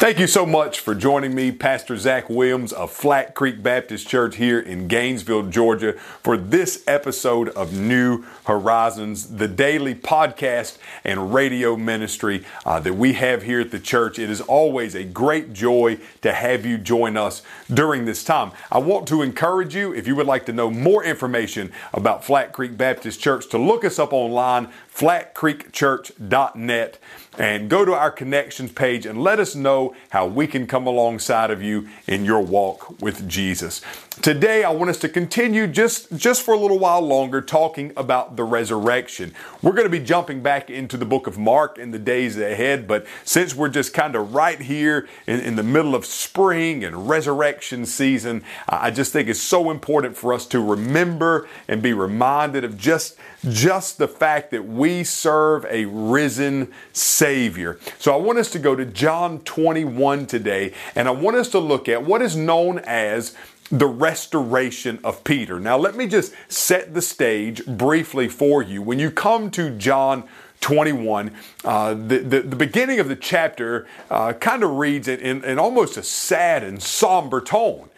Thank you so much for joining me, Pastor Zach Williams of Flat Creek Baptist Church here in Gainesville, Georgia, for this episode of New Horizons, the daily podcast and radio ministry uh, that we have here at the church. It is always a great joy to have you join us during this time. I want to encourage you, if you would like to know more information about Flat Creek Baptist Church, to look us up online, flatcreekchurch.net and go to our connections page and let us know how we can come alongside of you in your walk with Jesus. Today, I want us to continue just, just for a little while longer talking about the resurrection. We're going to be jumping back into the book of Mark in the days ahead, but since we're just kind of right here in, in the middle of spring and resurrection season, I just think it's so important for us to remember and be reminded of just, just the fact that we serve a risen Savior. So I want us to go to John 21 today, and I want us to look at what is known as the restoration of Peter. Now, let me just set the stage briefly for you. When you come to John 21, uh, the, the, the, beginning of the chapter uh, kind of reads in, in, in, almost a sad and somber tone.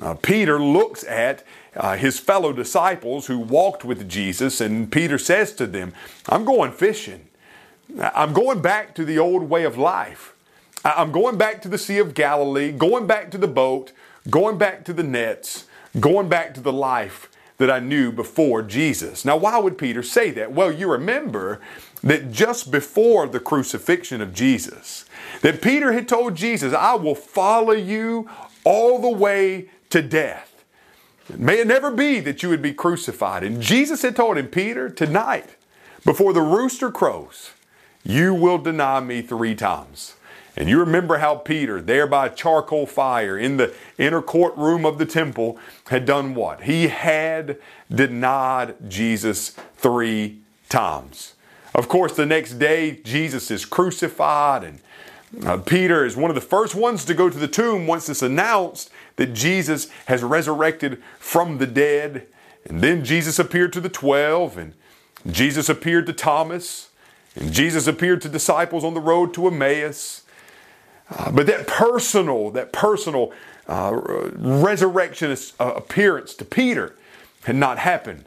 Uh, Peter looks at uh, his fellow disciples who walked with Jesus, and Peter says to them, I'm going fishing. I'm going back to the old way of life. I'm going back to the Sea of Galilee, going back to the boat, going back to the nets, going back to the life that I knew before Jesus. Now, why would Peter say that? Well, you remember that just before the crucifixion of Jesus, that Peter had told Jesus, I will follow you all the way to death. May it never be that you would be crucified. And Jesus had told him, Peter, tonight, before the rooster crows, you will deny me three times. And you remember how Peter, there by charcoal fire in the inner courtroom of the temple, had done what? He had denied Jesus three times. Of course, the next day, Jesus is crucified, and uh, Peter is one of the first ones to go to the tomb once it's announced that Jesus has resurrected from the dead. And then Jesus appeared to the twelve, and Jesus appeared to Thomas, and Jesus appeared to disciples on the road to Emmaus. Uh, but that personal, that personal uh, resurrection uh, appearance to Peter had not happened.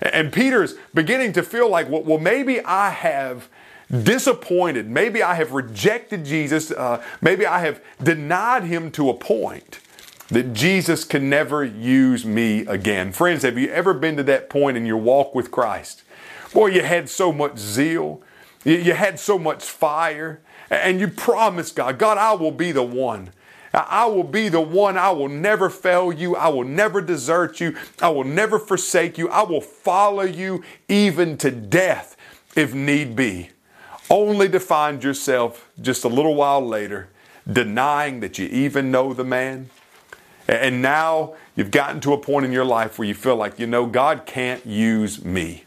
And Peter's beginning to feel like, well, well maybe I have disappointed. Maybe I have rejected Jesus. Uh, maybe I have denied him to a point that Jesus can never use me again. Friends, have you ever been to that point in your walk with Christ? Boy, you had so much zeal, you, you had so much fire, and you promised God, God, I will be the one. I will be the one. I will never fail you. I will never desert you. I will never forsake you. I will follow you even to death if need be. Only to find yourself just a little while later denying that you even know the man. And now you've gotten to a point in your life where you feel like, you know, God can't use me.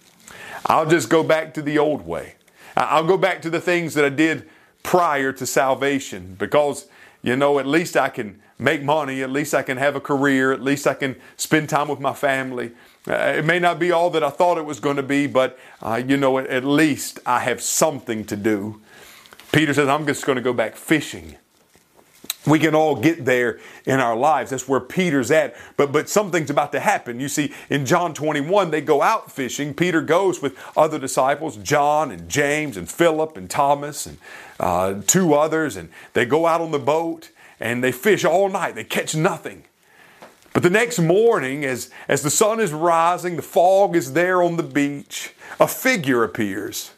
I'll just go back to the old way. I'll go back to the things that I did prior to salvation because, you know, at least I can make money, at least I can have a career, at least I can spend time with my family. Uh, it may not be all that I thought it was going to be, but, uh, you know, at, at least I have something to do. Peter says, I'm just going to go back fishing we can all get there in our lives. That's where Peter's at. But but something's about to happen. You see, in John 21, they go out fishing. Peter goes with other disciples, John and James and Philip and Thomas and uh, two others, and they go out on the boat and they fish all night. They catch nothing. But the next morning, as, as the sun is rising, the fog is there on the beach, a figure appears.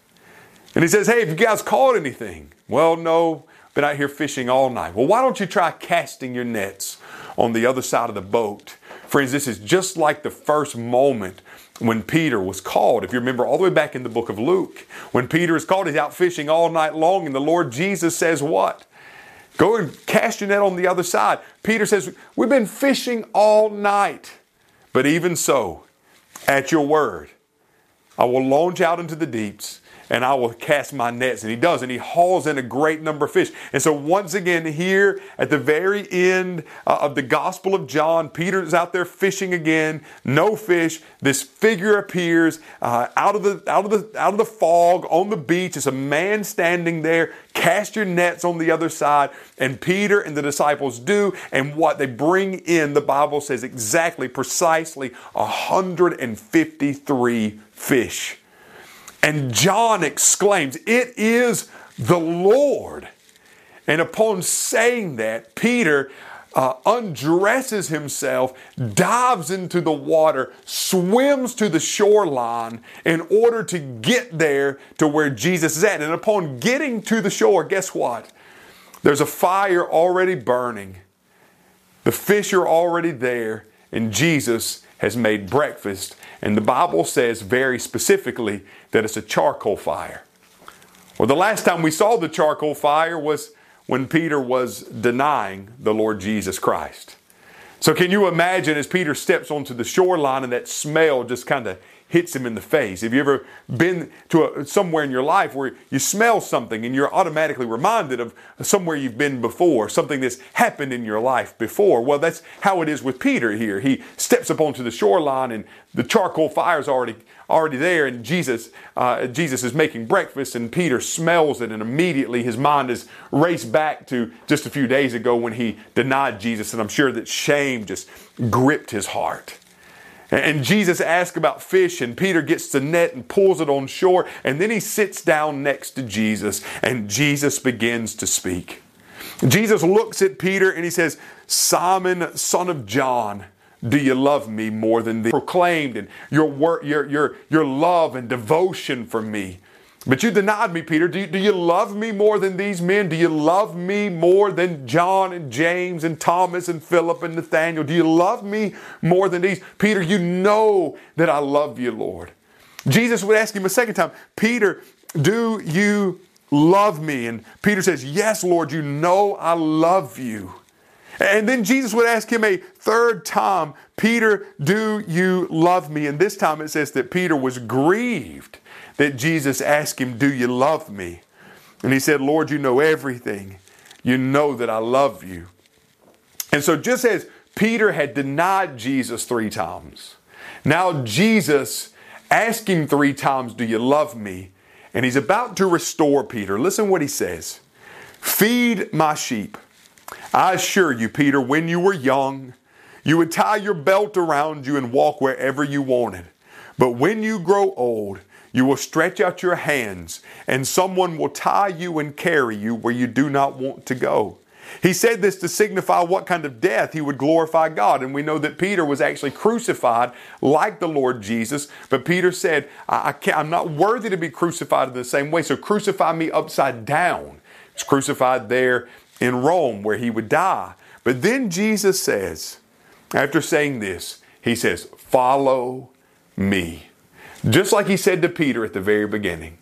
And he says, Hey, have you guys caught anything? Well, no, been out here fishing all night. Well, why don't you try casting your nets on the other side of the boat? Friends, this is just like the first moment when Peter was called. If you remember all the way back in the book of Luke, when Peter is called, he's out fishing all night long, and the Lord Jesus says, What? Go and cast your net on the other side. Peter says, We've been fishing all night. But even so, at your word, I will launch out into the deeps and I will cast my nets. And he does, and he hauls in a great number of fish. And so, once again, here at the very end uh, of the Gospel of John, Peter is out there fishing again, no fish. This figure appears uh, out of the out of the out of the fog on the beach. It's a man standing there cast your nets on the other side. And Peter and the disciples do. And what they bring in, the Bible says exactly, precisely 153 fish. And John exclaims, It is the Lord. And upon saying that, Peter uh, undresses himself, dives into the water, swims to the shoreline in order to get there to where Jesus is at. And upon getting to the shore, guess what? There's a fire already burning. The fish are already there, and Jesus has made breakfast. And the Bible says very specifically that it's a charcoal fire. Well, the last time we saw the charcoal fire was when Peter was denying the Lord Jesus Christ. So, can you imagine as Peter steps onto the shoreline and that smell just kind of hits him in the face? Have you ever been to a, somewhere in your life where you smell something and you're automatically reminded of somewhere you've been before, something that's happened in your life before? Well, that's how it is with Peter here. He steps up onto the shoreline and the charcoal fire's already already there, and Jesus, uh, Jesus is making breakfast, and Peter smells it, and immediately his mind is raced back to just a few days ago when he denied Jesus, and I'm sure that shame just gripped his heart. And Jesus asks about fish, and Peter gets the net and pulls it on shore, and then he sits down next to Jesus, and Jesus begins to speak. Jesus looks at Peter and he says, Simon, son of John, do you love me more than the proclaimed and your work, your, your, your love and devotion for me? But you denied me, Peter. Do you, do you love me more than these men? Do you love me more than John and James and Thomas and Philip and Nathaniel? Do you love me more than these? Peter, you know that I love you, Lord. Jesus would ask him a second time, Peter, do you love me? And Peter says, Yes, Lord, you know I love you. And then Jesus would ask him a third time, Peter, do you love me? And this time it says that Peter was grieved that Jesus asked him, Do you love me? And he said, Lord, you know everything. You know that I love you. And so, just as Peter had denied Jesus three times, now Jesus asked him three times, Do you love me? And he's about to restore Peter. Listen what he says Feed my sheep. I assure you, Peter, when you were young, you would tie your belt around you and walk wherever you wanted. But when you grow old, you will stretch out your hands, and someone will tie you and carry you where you do not want to go. He said this to signify what kind of death he would glorify God. And we know that Peter was actually crucified like the Lord Jesus. But Peter said, I, am not worthy to be crucified in the same way, so crucify me upside down. He's crucified there in Rome where he would die. But then Jesus says, after saying this, he says, Follow me. Just like he said to Peter at the very beginning.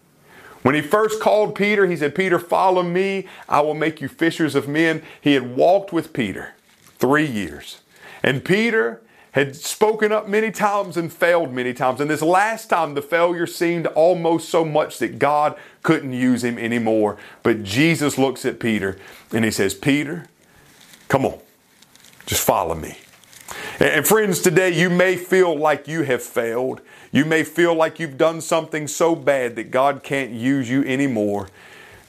When he first called Peter, he said, Peter, follow me. I will make you fishers of men. He had walked with Peter three years. And Peter had spoken up many times and failed many times. And this last time, the failure seemed almost so much that God couldn't use him anymore. But Jesus looks at Peter and he says, Peter, come on, just follow me. And friends, today you may feel like you have failed. You may feel like you've done something so bad that God can't use you anymore.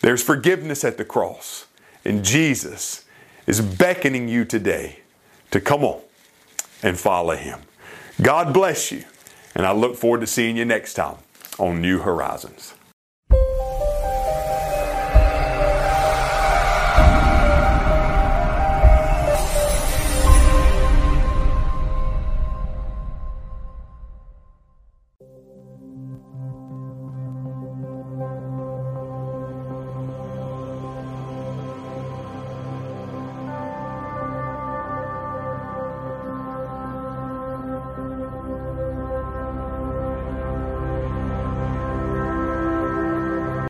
There's forgiveness at the cross. And Jesus is beckoning you today to come on and follow Him. God bless you. And I look forward to seeing you next time on New Horizons.